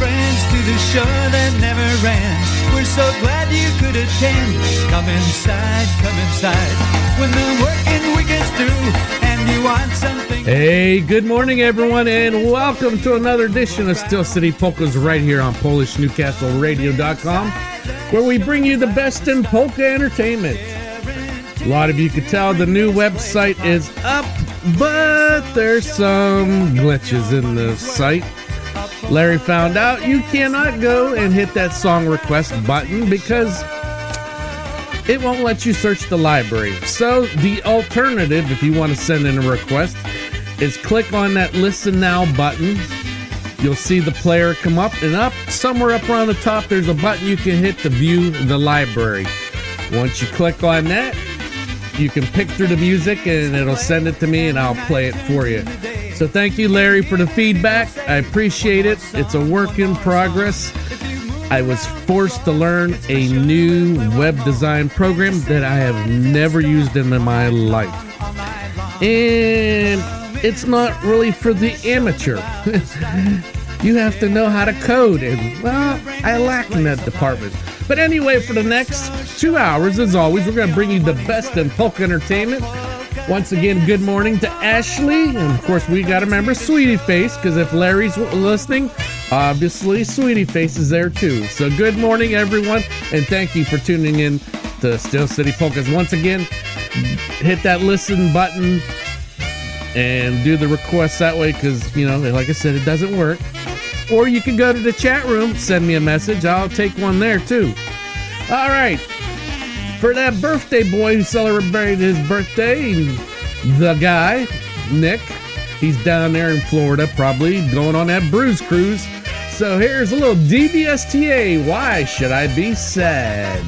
Friends to the show that never ran. We're so glad you could attend. Come inside, come inside. When the working week is through and you want something. Hey, good morning, everyone, and welcome to another edition of Steel City Polkas right here on PolishNewcastleRadio.com, where we bring you the best in polka entertainment. A lot of you could tell the new website is up, but there's some glitches in the site. Larry found out you cannot go and hit that song request button because it won't let you search the library. So, the alternative, if you want to send in a request, is click on that Listen Now button. You'll see the player come up, and up somewhere up around the top, there's a button you can hit to view the library. Once you click on that, you can pick through the music and it'll send it to me and I'll play it for you. So thank you, Larry, for the feedback. I appreciate it. It's a work in progress. I was forced to learn a new web design program that I have never used in my life. And it's not really for the amateur. you have to know how to code, and well, I lack in that department. But anyway, for the next two hours, as always, we're going to bring you the best in polka entertainment. Once again, good morning to Ashley. And of course, we got to remember Sweetie Face, because if Larry's listening, obviously Sweetie Face is there too. So good morning, everyone, and thank you for tuning in to Steel City Polkas. Once again, hit that listen button and do the request that way, because, you know, like I said, it doesn't work. Or you can go to the chat room, send me a message. I'll take one there too. All right. For that birthday boy who celebrated his birthday, the guy, Nick, he's down there in Florida, probably going on that Bruise Cruise. So here's a little DBSTA. Why should I be sad?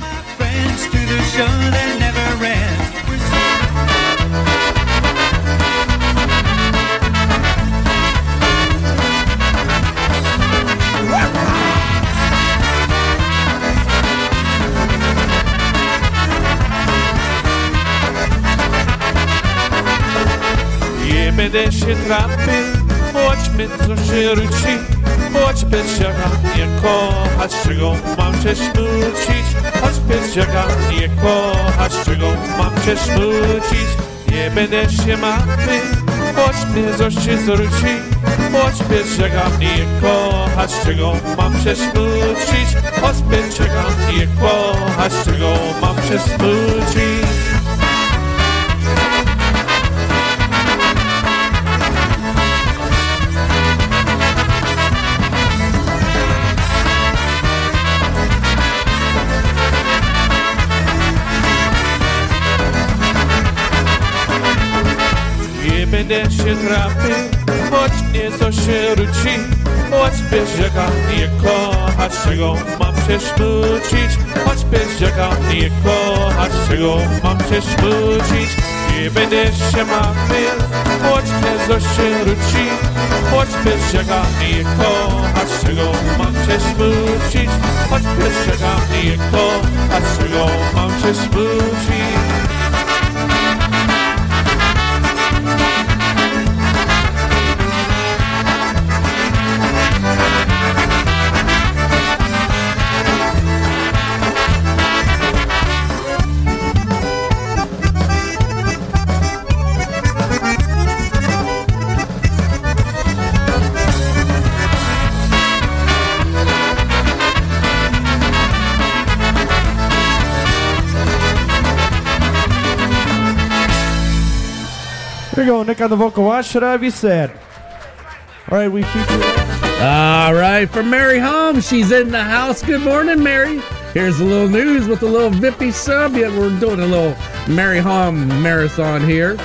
Będę się trapił, chodźmy co się ruci Chodź bez ziara, nie kochać, czego mam się smucić. Chodź bez ziara, nie kochać, czego mam się smucić. Nie będę się martwił, chodźmy co się zwróci Chodź bez ziara, nie kochać, czego mam się smucić. Chodź bez ziara, nie kochać, czego mam się smucić Będę się trapił, choć mnie co się ruci Choć bez rzeka nie kochać, czego mam się smucić Choć bez rzeka nie kochać, czego mam się smucić Nie będę się martwił, choć mnie co się ruci. Choć bez rzeka nie kochać, czego mam się smucić Choć bez rzeka nie kochać, czego mam się smucić On the vocal. Why should I be sad? All right, we feature. All right, for Mary Holmes, she's in the house. Good morning, Mary. Here's a little news with a little Vippy sub. Yeah, we're doing a little Mary Holm marathon here.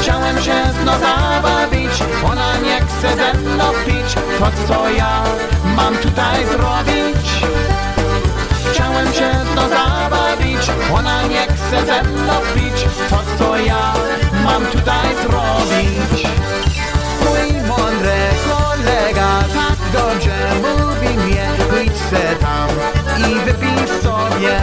Chciałem się nią zabawić, ona nie chce ze mną pić, to co ja mam tutaj zrobić? Chciałem się nią zabawić, ona nie chce ze mną pić. To co ja mam tutaj zrobić? Mój mądry kolega tak dobrze mówi mnie. Pójdź se tam i wypij sobie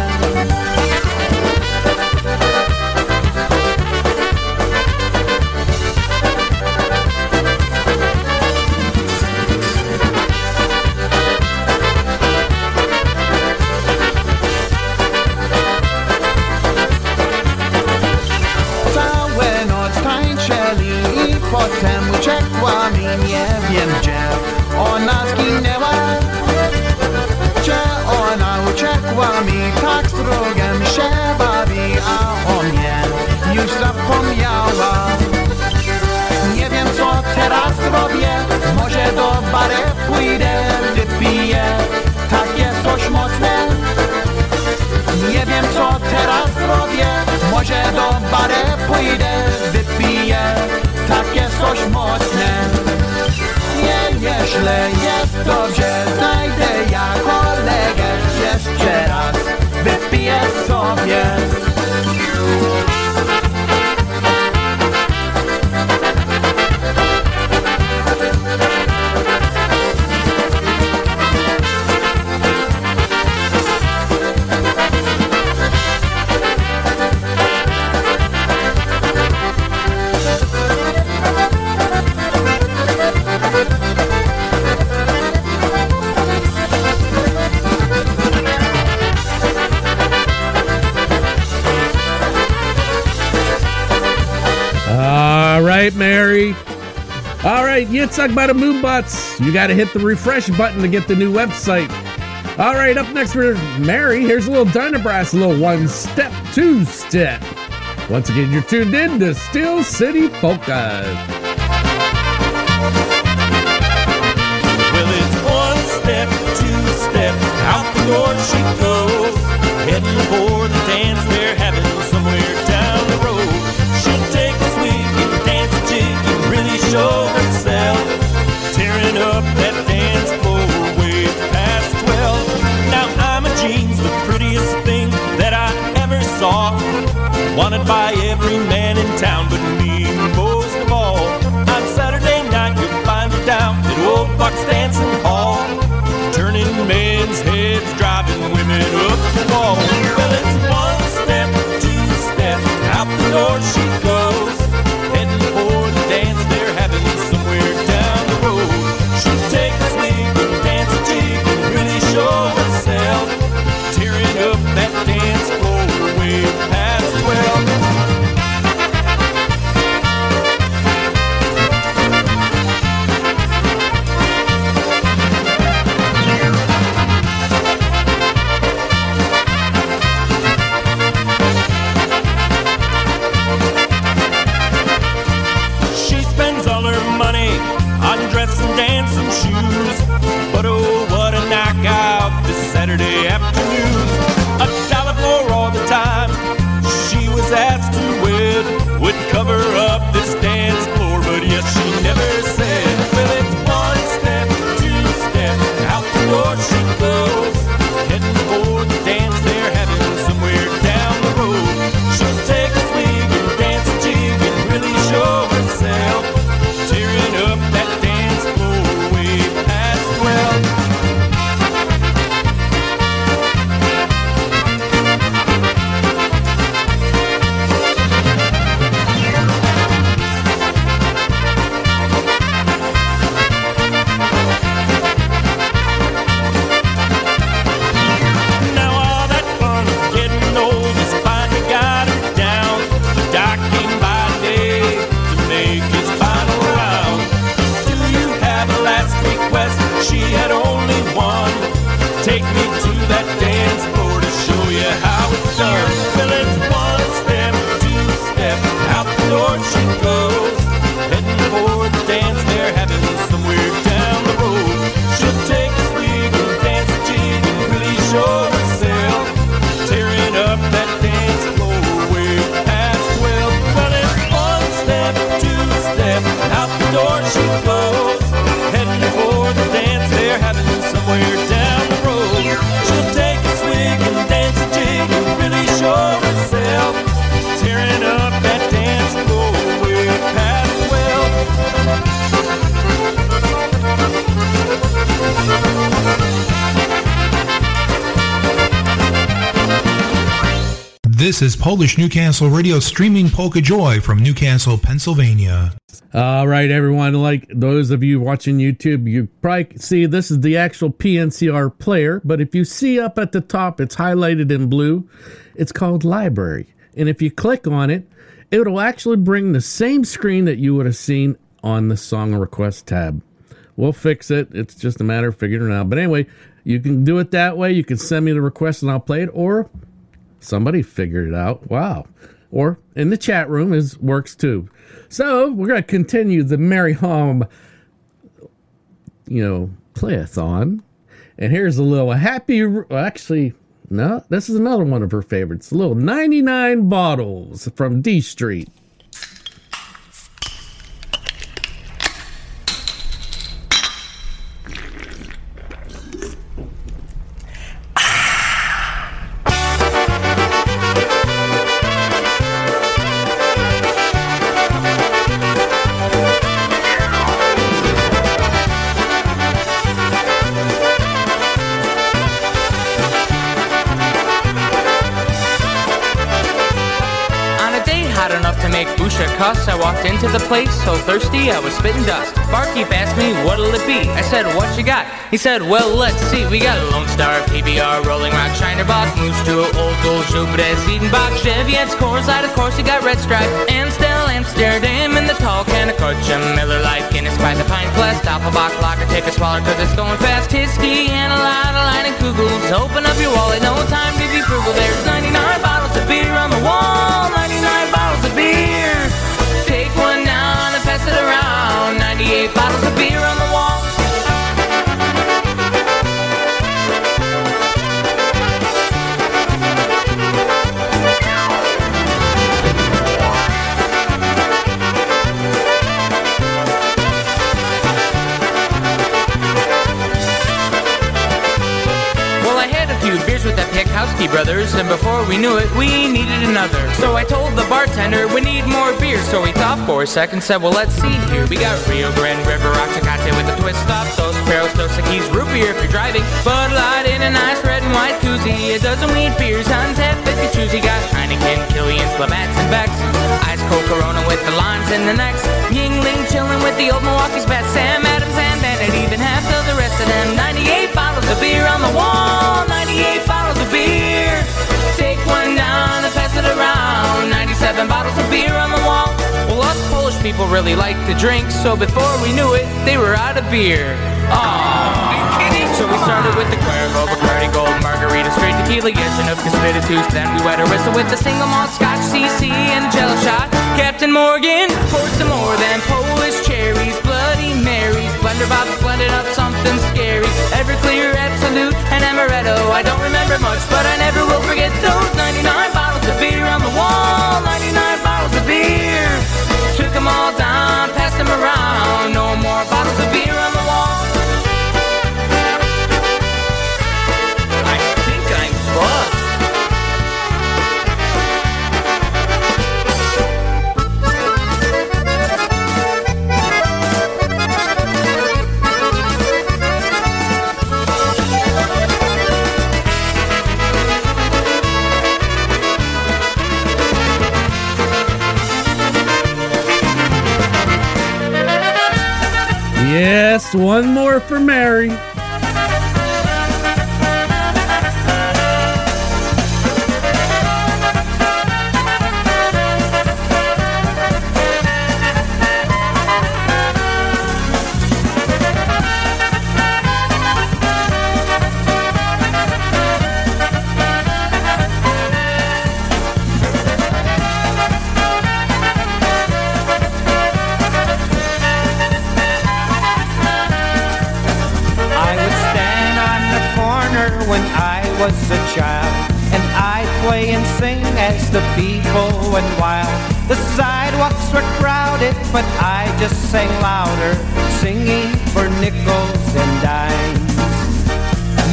Może do bary pójdę Wypiję takie coś mocne. Nie, nieźle jest dobrze Znajdę ja kolegę. Jeszcze raz wypiję sobie Right, Yitzhak by the Moonbots. You got to hit the refresh button to get the new website. All right, up next for Mary, here's a little Dynabrass, a little one step, two step. Once again, you're tuned in to Steel City Polka. Well, it's one step, two step, out the door she goes, heading for the dance they're Polish Newcastle Radio streaming Polka Joy from Newcastle, Pennsylvania. All right, everyone. Like those of you watching YouTube, you probably see this is the actual PNCR player. But if you see up at the top, it's highlighted in blue. It's called Library. And if you click on it, it'll actually bring the same screen that you would have seen on the song request tab. We'll fix it. It's just a matter of figuring it out. But anyway, you can do it that way. You can send me the request and I'll play it, or somebody figured it out. Wow. Or in the chat room is works too. So we're gonna continue the Merry Home, you know, playathon. And here's a little happy. Actually, no, this is another one of her favorites. A little 99 bottles from D Street. Spitting dust. Barkeep asked me, what'll it be? I said, what you got? He said, well, let's see. We got a Lone Star, PBR, Rolling Rock, Shiner Bock, Moose to an Old Gold, Shubres, Wiedenbach, Cheviet's, Coors Light, of course, you got Red Stripe, Amstel, Amsterdam, and the tall can of Kutcha, Miller Lite, Guinness by the pint glass, Doppelbock, Locker, take a swallow cause it's going fast, Hiskey, and a lot of line and Kugels. Open up your wallet, no time to be frugal, there's 99 bottles of beer on the wall, 99 bottles of beer. Around, 98 bottles of beer on the with brothers, and before we knew it, we needed another. So I told the bartender we need more beer. So he thought for a second, said, Well, let's see here. We got Rio Grande River Rock Tecate with a twist stop, Dos Perros, Dos Equis, root beer if you're driving, Bud Light in a nice red and white koozie, a dozen wheat beers on tap if you choose. You got Heineken, Killian's, Labatt's, and Beck's, Ice Cold Corona with the lines and the necks, Yuengling chilling with the old Milwaukee's best, Sam Adams and Bennett, even half of the rest of them. 98 bottles of beer on the wall, 97 bottles of beer on the wall. Well, us Polish people really like to drink, so before we knew it, they were out of beer. Aww. So we started with the Cuervo, Bacardi Gold, Margarita, straight tequila, Yeshinov, Conspiratus. Then we wet a whistle with a single malt Scotch, CC, and a Jello shot. Captain Morgan poured some more than Polish cherries, Bloody Marys, blender bob, blended up something scary. Everclear, Absolut, and Amaretto. I don't remember much, but I never will forget those 99 bottles of beer on the wall. 99 bottles of beer. Took them all down, passed them around. No more bottles of beer on the wall. Yes, one more for Mary. Was a child, and I'd play and sing as the people went wild. The sidewalks were crowded, but I just sang louder, singing for nickels and dimes.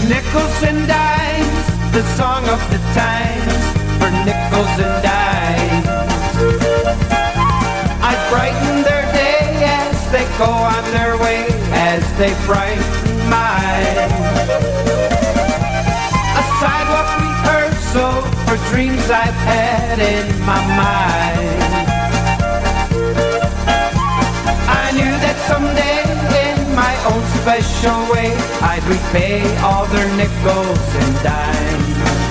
Nickels and dimes, the song of the times, for nickels and dimes. I brighten their day as they go on their way, as they brighten mine. Dreams I've had in my mind. I knew that someday in my own special way I'd repay all their nickels and dimes.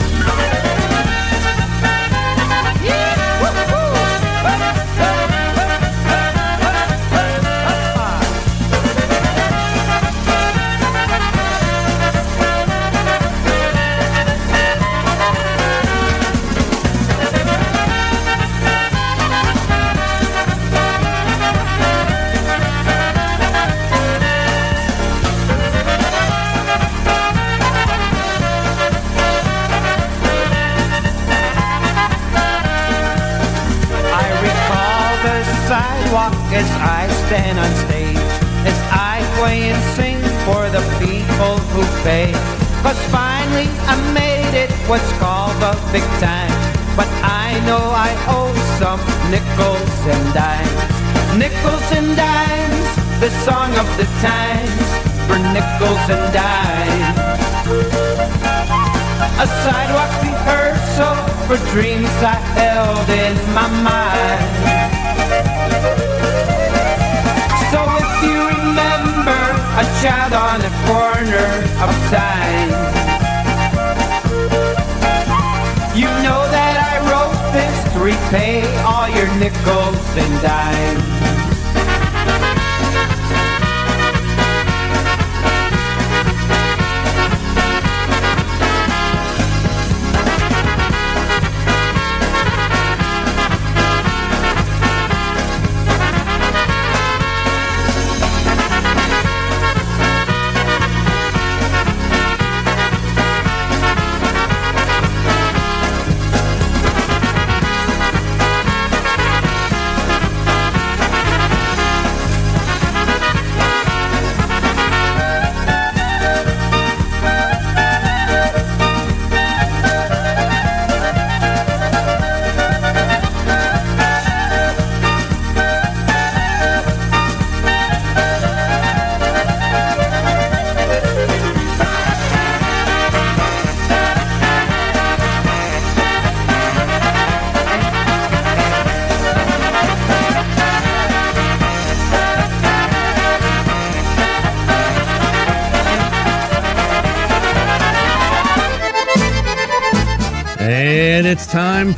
Stand on stage, as I play and sing for the people who pay. Cause finally I made it what's called the big time. But I know I owe some nickels and dimes. Nickels and dimes, the song of the times, for nickels and dimes. A sidewalk rehearsal for dreams I held in my mind. You remember a child on the corner of time, you know that I wrote this to repay all your nickels and dimes.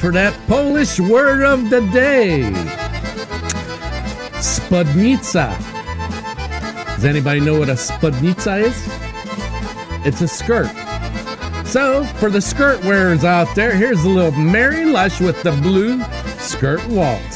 For that Polish word of the day. Spudnica. Does anybody know what a spudnica is? It's a skirt. So, for the skirt wearers out there, here's a little Mary Lush with the blue skirt waltz.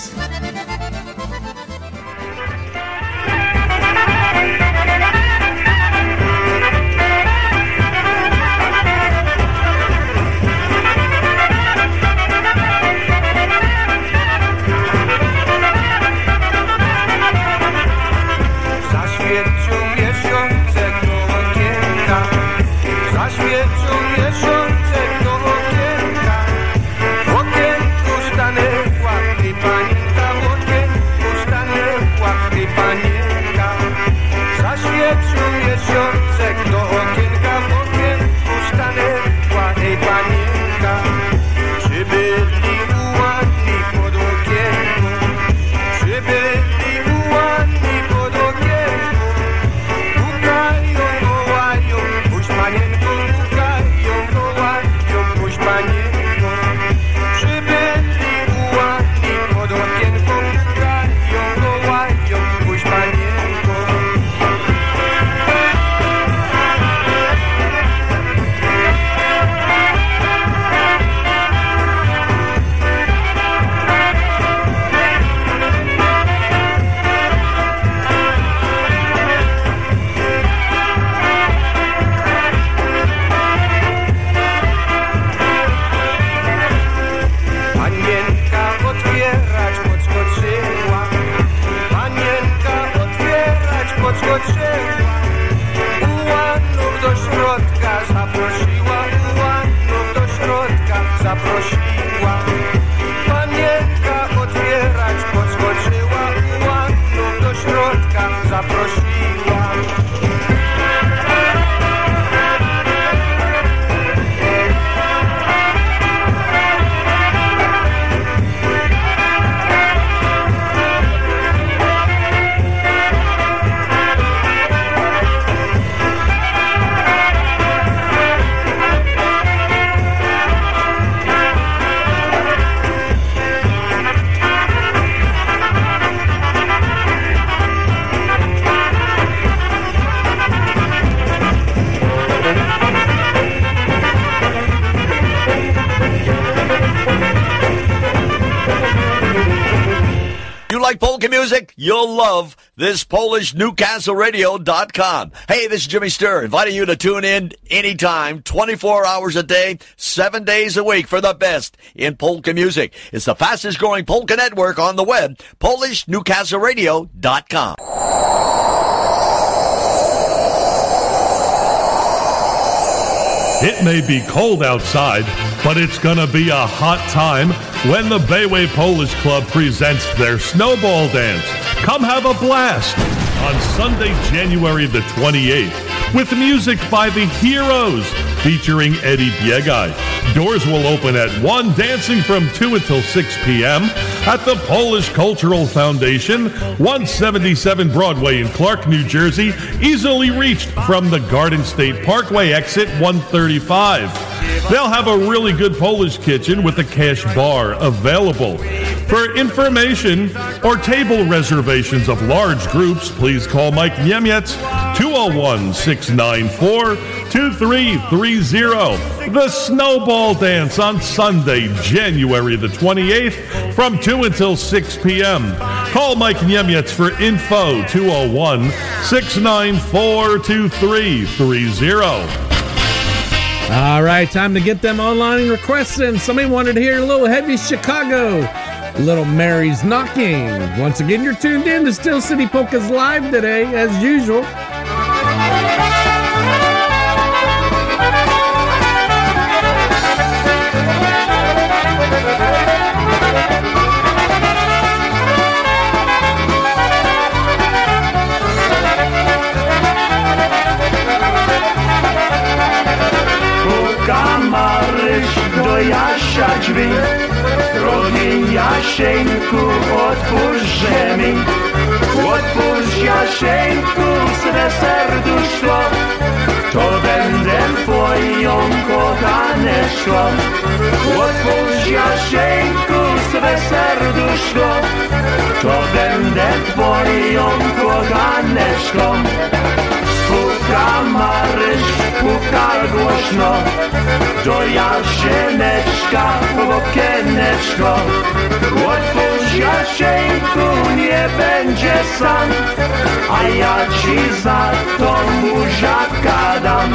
You'll love this Polish NewcastleRadio.com. Hey, this is Jimmy Sturr, inviting you to tune in anytime, 24 hours a day, seven days a week for the best in polka music. It's the fastest growing polka network on the web, PolishNewcastleRadio.com. It may be cold outside, but it's gonna be a hot time when the Bayway Polish Club presents their snowball dance. Come have a blast on Sunday, January the 28th with music by the Heroes featuring Eddie Biegaj. Doors will open at 1, dancing from 2 until 6 p.m. at the Polish Cultural Foundation, 177 Broadway in Clark, New Jersey, easily reached from the Garden State Parkway exit 135. They'll have a really good Polish kitchen with a cash bar available. For information or table reservations of large groups, please call Mike Niemiec 201 694 2330. The Snowball Dance on Sunday, January the 28th from 2 until 6 p.m. Call Mike Niemiec for info 201 694 2330. All right, time to get them online requests in. Somebody wanted to hear a little heavy Chicago, little Mary's Knocking. Once again, you're tuned in to Steel City Polkas Live today, as usual. Maryś Drogi Jasieńku, otwórz mi Otwórz Jasieńku swe serduszko. To będę twoją kochaneczką Otwórz Jasieńku swe serduszko. To będę twoją kochaneczką Maryś, puka głośno. Do Jasieneczka w okieneczko Otwórz Jasieńku, nie będzie sam. A ja ci za to buziaka dam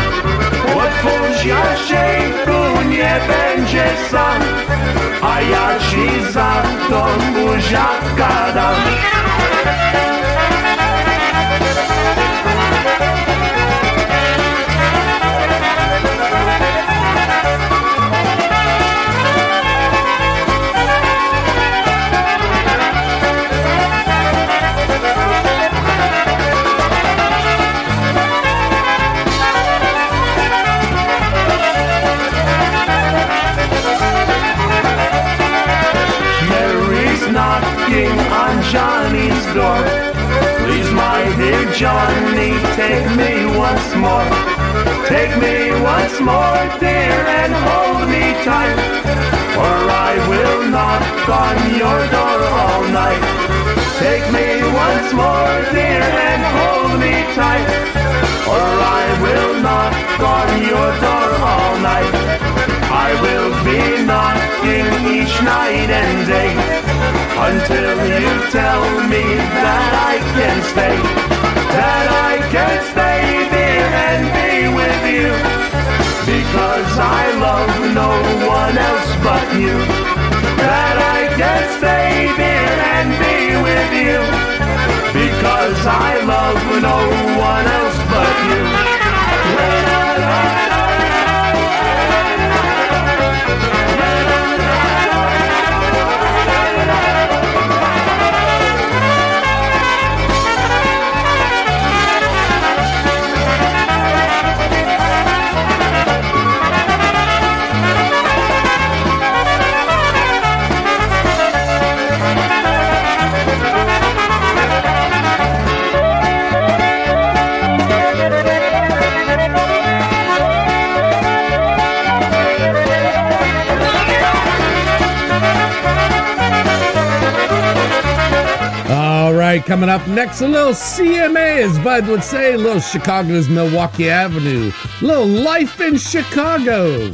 Otwórz Jasieńku, nie będzie sam. A ja ci za to buziaka dam coming up next, a little CMA, as Bud would say, a little Chicago's Milwaukee Avenue, a little life in Chicago.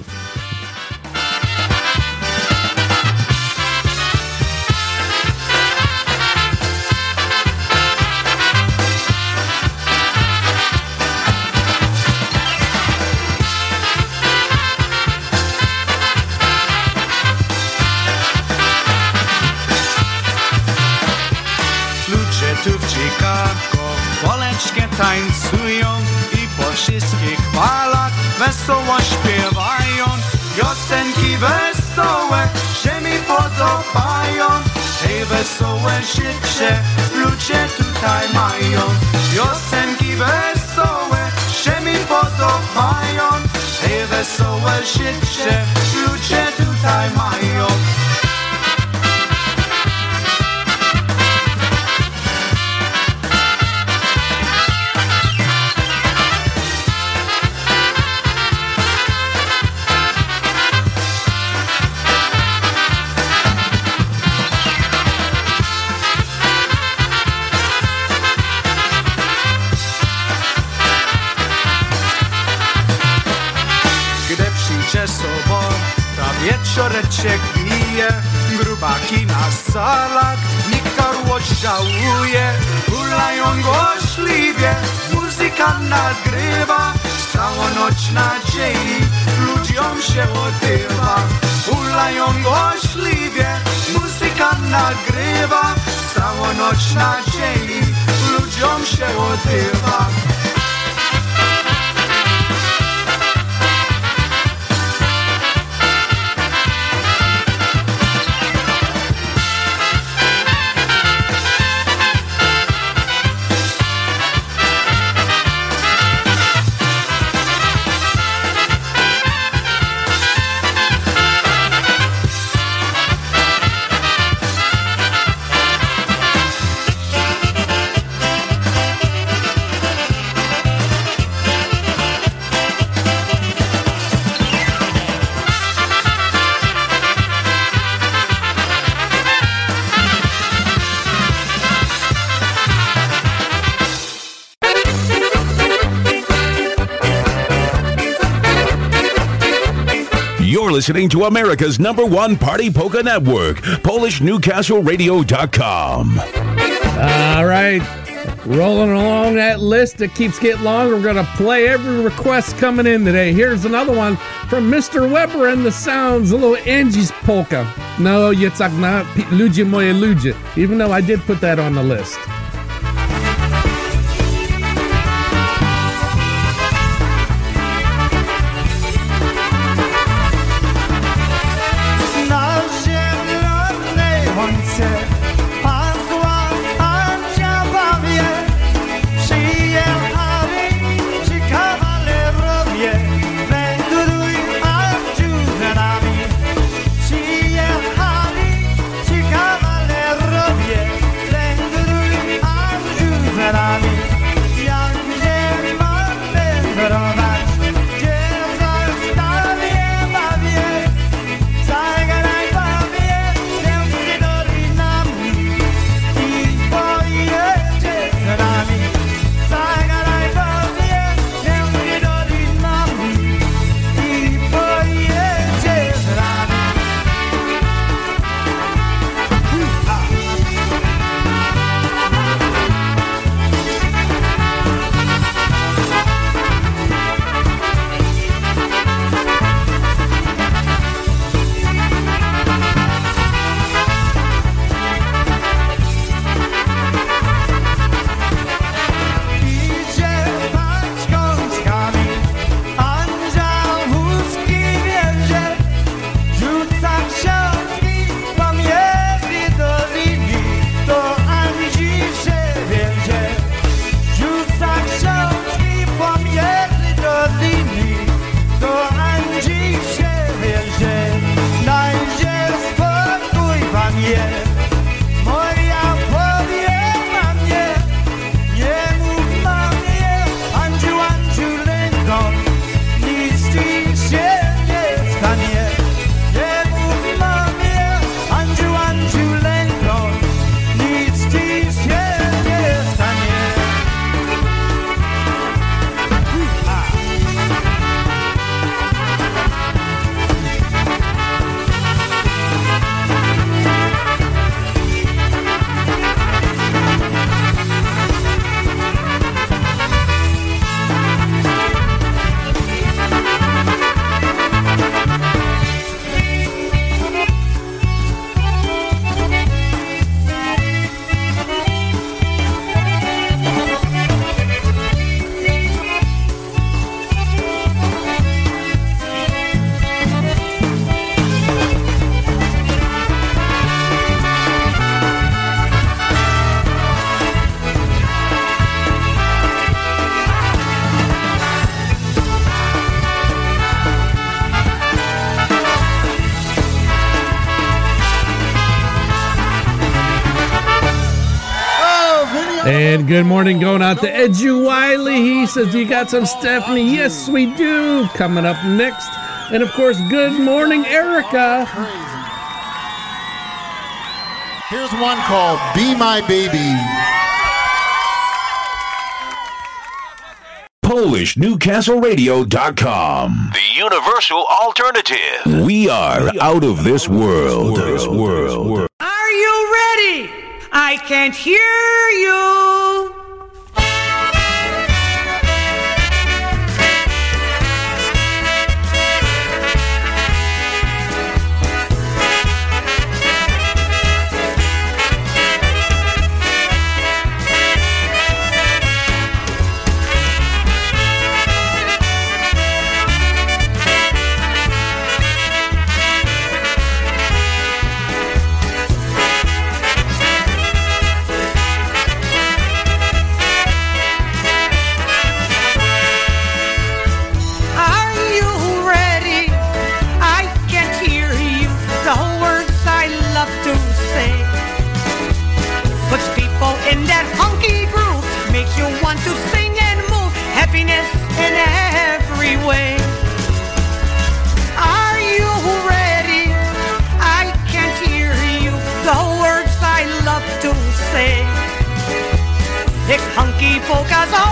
Wesoło śpiewają. Piosenki wesołe się mi podobają. Hej, wesołe życie ludzie tutaj mają. Piosenki wesołe się mi podobają. Hej, wesołe życie ludzie tutaj mają. Grubaki na salach, nikt karło żałuje Hulają głośliwie, muzyka nagrywa. Całą noc nadziei, ludziom się odbywa. Hulają głośliwie, muzyka nagrywa. Całą noc nadziei, ludziom się odbywa listening to America's number one party polka network, PolishNewcastleRadio.com. All right. Rolling along that list that keeps getting longer. We're going to play every request coming in today. Here's another one from Mr. Weber and the Sounds, a little Angie's polka. No, Yitzhak, not Ludzie Moje Ludzie, even though I did put that on the list. Good morning going out to Edu Wiley. He says, You got some Stephanie? Yes, we do. Coming up next. And of course, good morning, Erica. Here's one called Be My Baby. PolishNewcastleRadio.com. The universal alternative. We are out of this world. This world. Are you ready? I can't hear you. Hunky polkas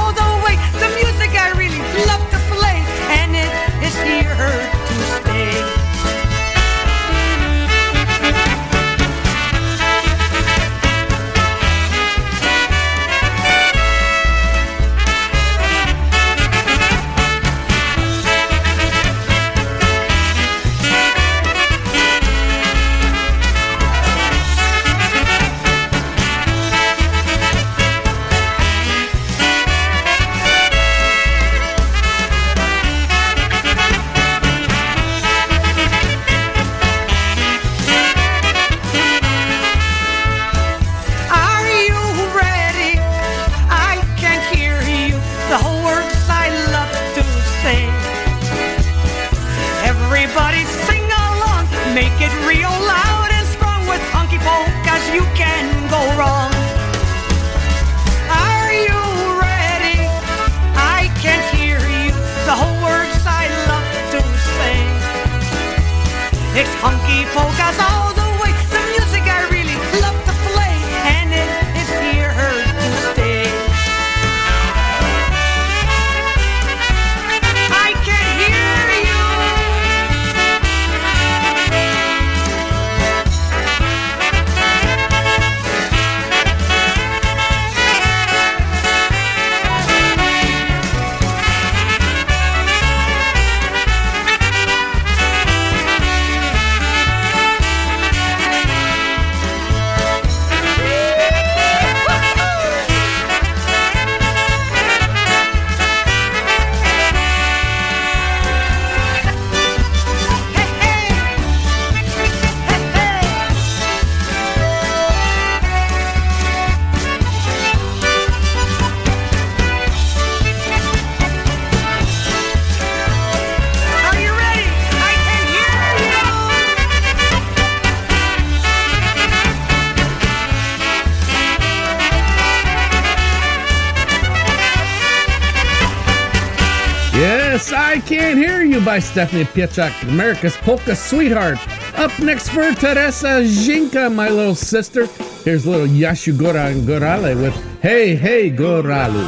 by Stephanie Piechak, America's Polka Sweetheart. Up next for Teresa Zinka, my little sister. Here's little Yashu Gora and Gorale with Hey, Hey, Goralu.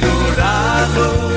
Góralu,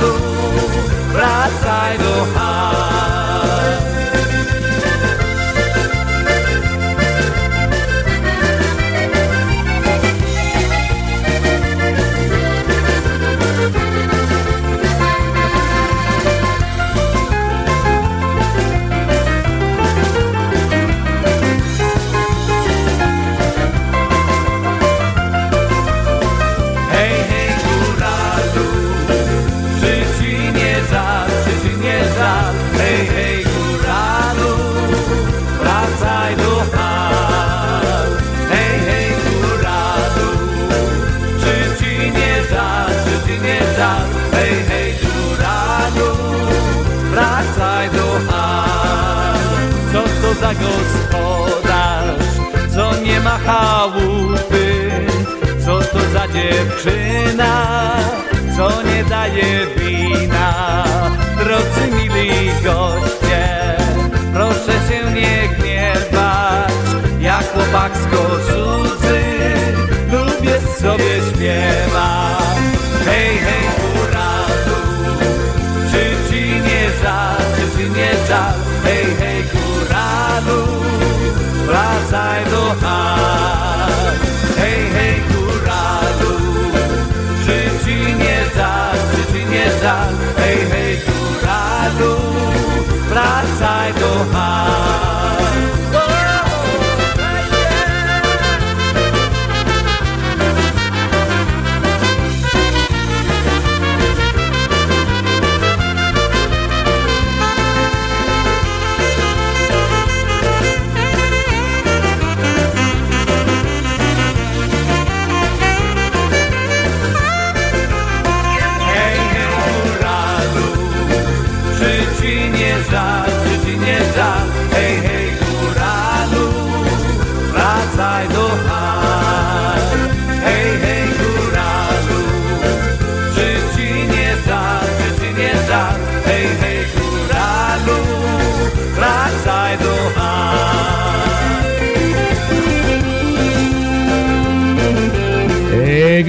do, wracaj do chaty.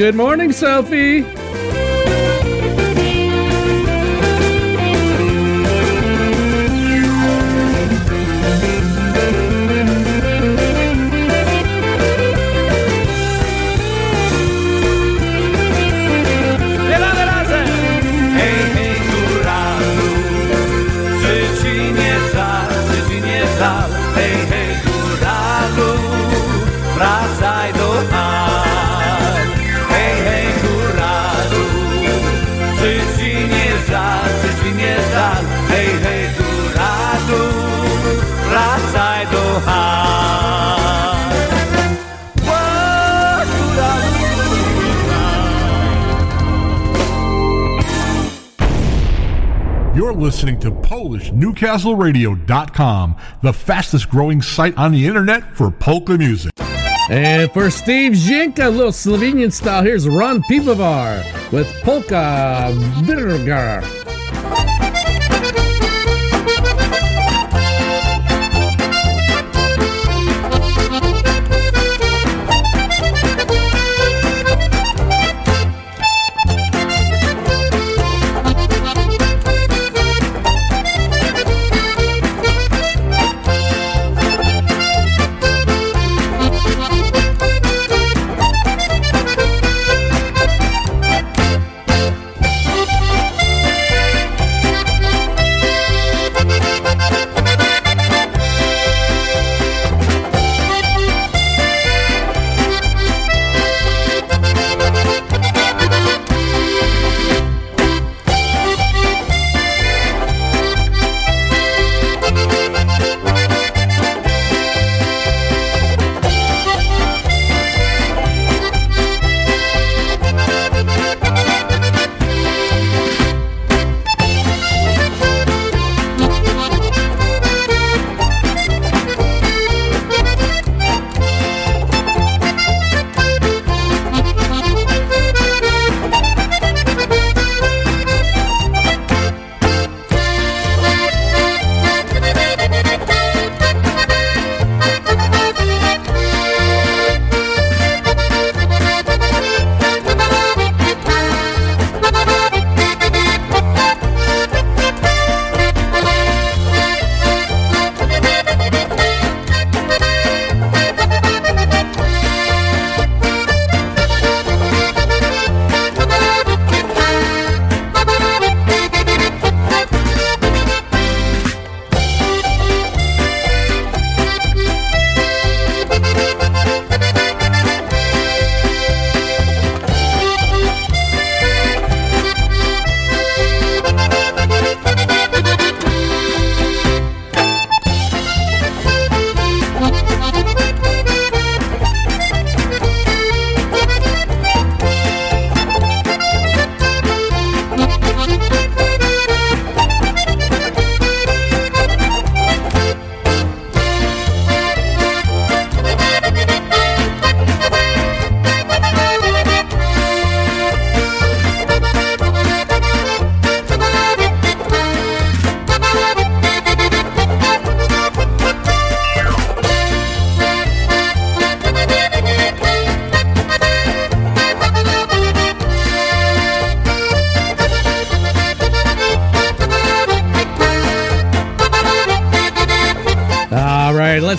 Good morning, Sophie. listening to PolishNewcastleRadio.com, the fastest growing site on the internet for polka music. And for Steve Zinka, a little Slovenian style, here's Ron Pivovar with Polka Birgar.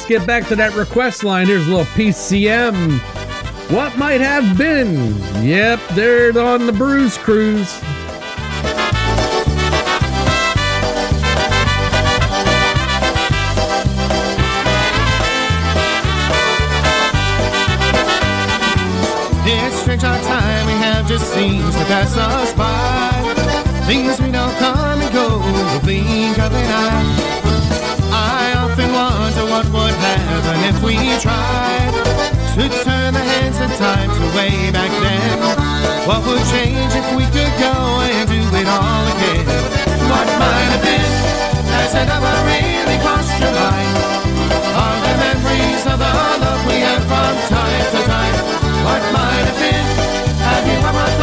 Get back to that request line. Here's a little PCM. What might have been? Yep, they're on the Bruise Cruise. It's strange how time we have just seems to pass us by. Things we know come and go in the blink of an eye. I often wonder what would if we tried to turn the hands of time to way back then. What would change if we could go and do it all again? What might have been has it ever really crossed your mind? Are the memories of the love we had from time to time? What might have been? Have you ever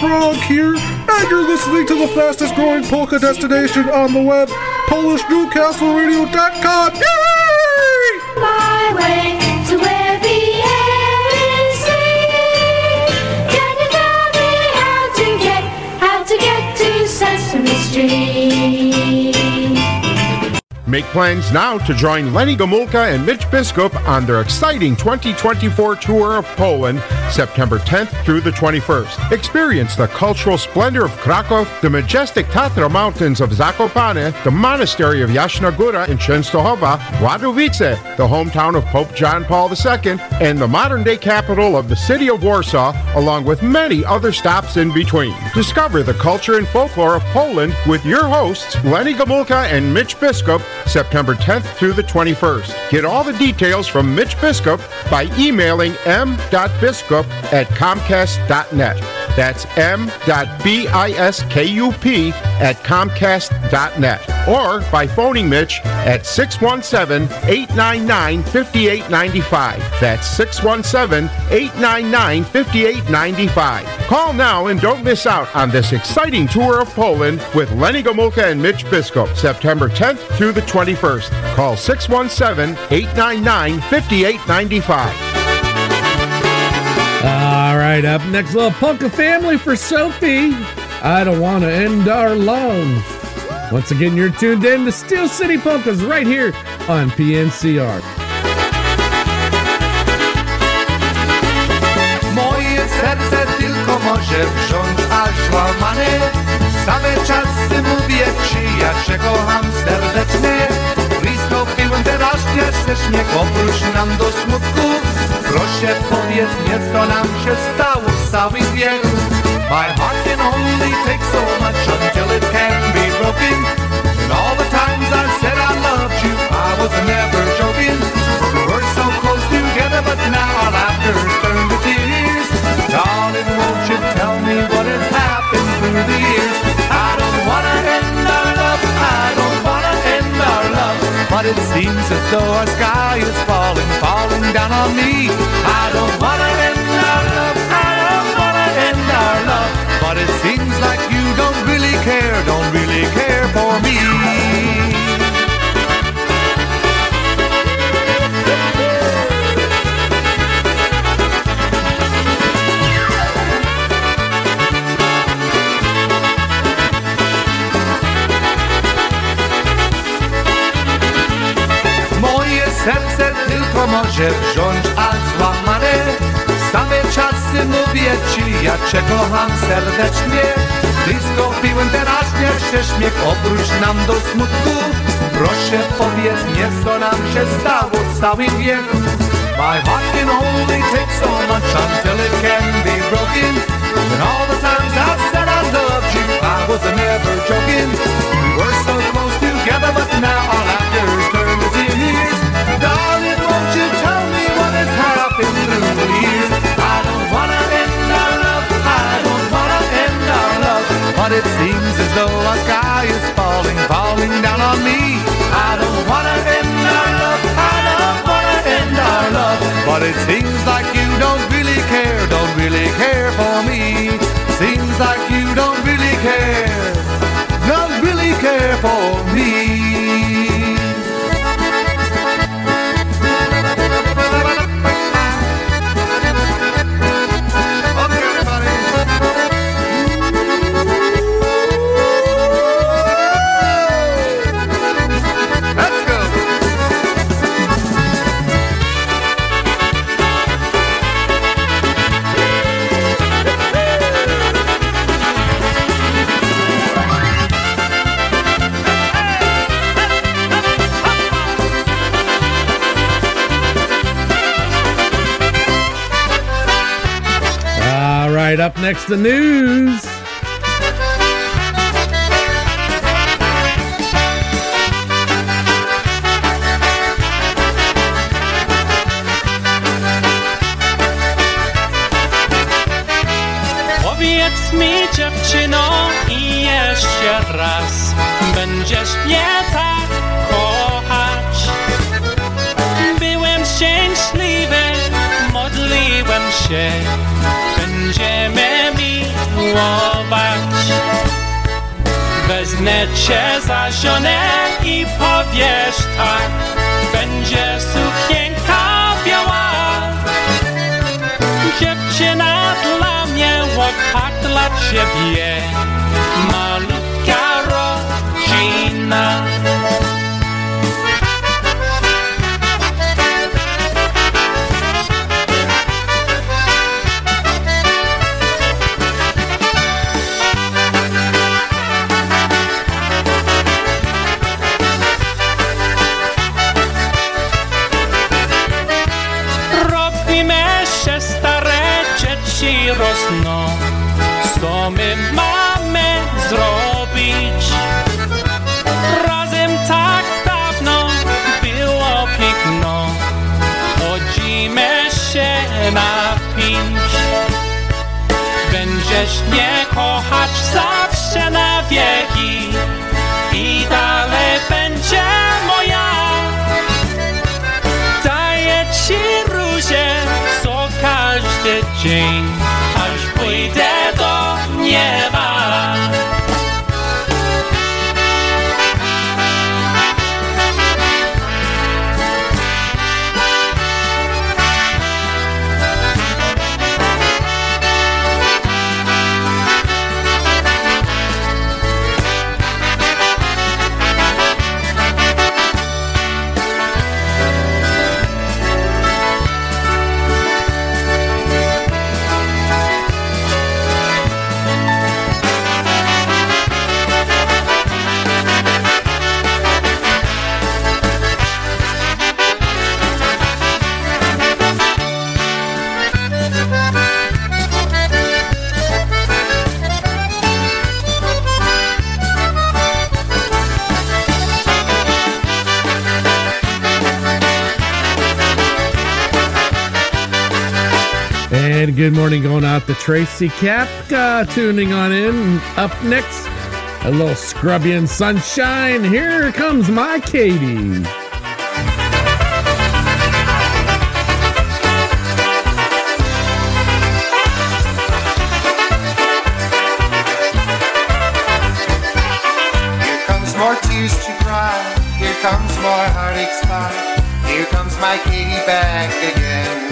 Frog here, and you're listening to the fastest growing polka destination on the web, PolishNewcastleRadio.com. Yay! My way to where the air is free. Can you tell me how to get, how to get to Sesame Street? Make plans now to join Lenny Gomulka and Mitch Biskup on their exciting 2024 tour of Poland, September 10th through the 21st. Experience the cultural splendor of Krakow, the majestic Tatra Mountains of Zakopane, the monastery of Jasna Góra in Częstochowa, Wadowice, the hometown of Pope John Paul II, and the modern-day capital of the city of Warsaw, along with many other stops in between. Discover the culture and folklore of Poland with your hosts, Lenny Gomulka and Mitch Biskup, September 10th through the 21st. Get all the details from Mitch Biskup by emailing m.biskup at comcast.net. That's m.biskup at comcast.net. Or by phoning Mitch at 617-899-5895. That's 617-899-5895. Call now and don't miss out on this exciting tour of Poland with Lenny Gomulka and Mitch Biskup, September 10th through the 21st. Call 617-899-5895. All right, up next, little Polka Family for Sophie. I don't want to end our love. Once again, you're tuned in to Steel City Polkas right here on PNCR. Moje serce tylko może aż łamane. Same czasy mówię ci, ja cię kocham serdecznie. Teraz, jesteś mnie nam do smutku powiedz mnie, co nam się stało z całym wieku. My heart can only take so much until it can be broken. And all the times I said I loved you, I was never joking. We were so close together, but now our laughter's turned to tears. Darling, won't you tell me what has happened through the years? I don't wanna end our But it seems as though our sky is falling, falling down on me. I don't wanna end our love, I don't wanna end our love. But it seems like you don't really care, don't really care for me. Tylko może wziąć aż złamane. Same czasy mówię ci, ja cię kocham serdecznie. Blisko piłem teraz nie śmiech, obróć nam do smutku. Proszę powiedz mnie, co nam się stało z całym My heart can only take so much until it can be broken. And all the times I said I loved you, I was never joking. We were so close together, but now our laughter's turned to tears. Darling, falling down on me. I don't wanna end our love, I don't wanna end our love. But it seems like you don't really care, don't really care for me. Seems like you don't really care, don't really care for me up next, the news. Wezmę cię za żonę i powiesz tak. Będzie sukienka biała. Dziewczyna dla mnie, chłopak dla ciebie And good morning going out to Tracy Kapka tuning on in. Up next, a little scrubby and sunshine. Here comes my Katie. Here comes more tears to cry. Here comes more heartaches by. Here comes my Katie back again.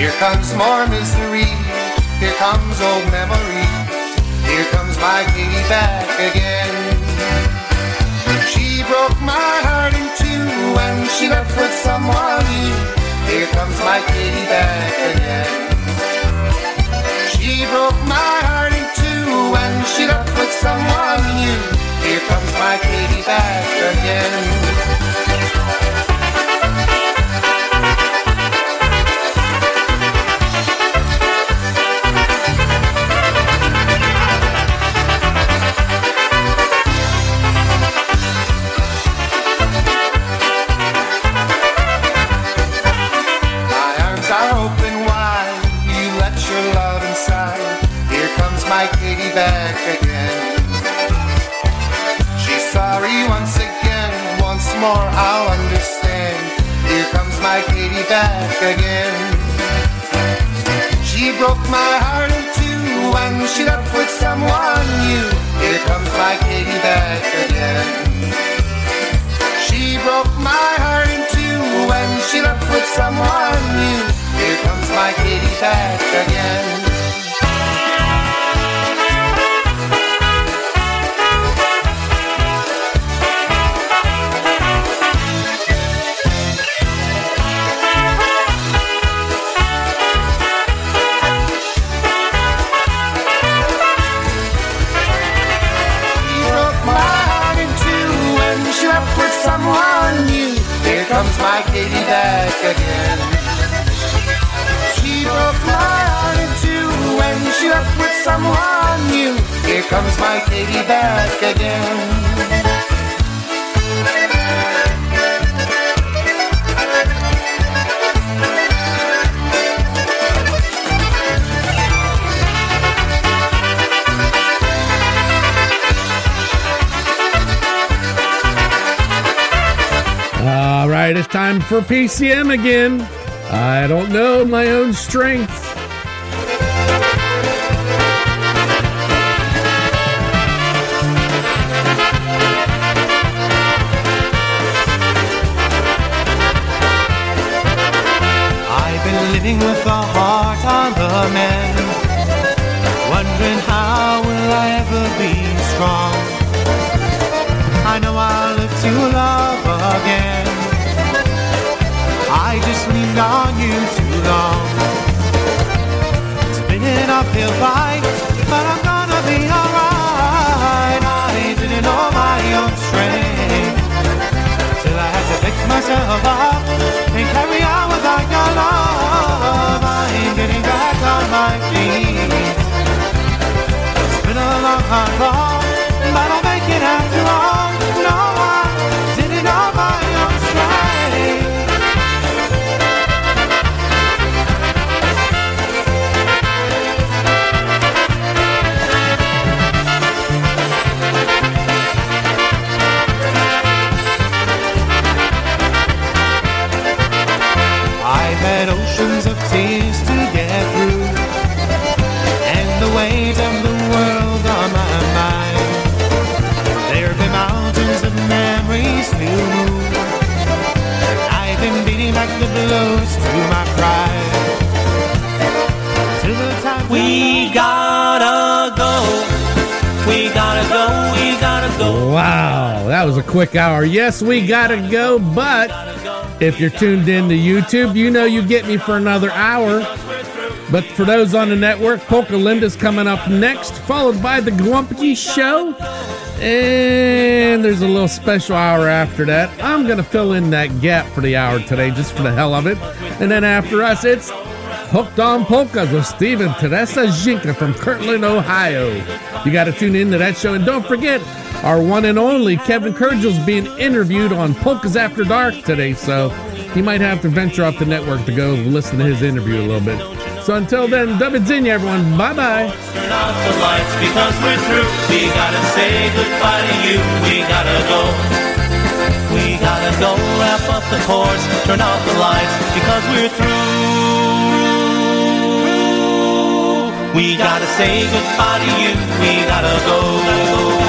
Here comes more misery. Here comes old memory. Here comes my Katie back again. She broke my heart in two when she left with someone new. Here comes my Katie back again. She broke my heart in two when she left with someone new. Here comes my Katie back again. Back again. She broke my heart in two when she left with someone new. Here comes my Katie back for PCM again. I don't know my own strength. I've been living with the heart of a man, wondering how will I ever be strong. I know I'll live to love again. I just leaned on you too long. It's been an uphill fight, but I'm gonna be alright. I didn't know my own strength till I had to pick myself up and carry on without your love. I'm getting back on my feet. It's been a long, hard walk, but I'll make it after all. Back to my pride. Till the time we gotta go, we gotta go, we gotta go. Wow, that was a quick hour. Yes, we gotta go, but if you're tuned in to YouTube, you know you get me for another hour. But for those on the network, Polka Linda's coming up next, followed by the Glumpy Show. And there's a little special hour after that. I'm going to fill in that gap for the hour today, just for the hell of it. And then after us, it's Hooked on Polkas with Steve and Teresa Zinka from Kirtland, Ohio. You got to tune in to that show. And don't forget, our one and only Kevin Kurgel's being interviewed on Polkas After Dark today, so he might have to venture off the network to go listen to his interview a little bit. So until then, dub it everyone. Bye bye. Turn off the lights because we're through. We gotta say goodbye to you. We gotta go. We gotta go wrap up the course. Turn off the lights because we're through. We gotta say goodbye to you. We gotta go.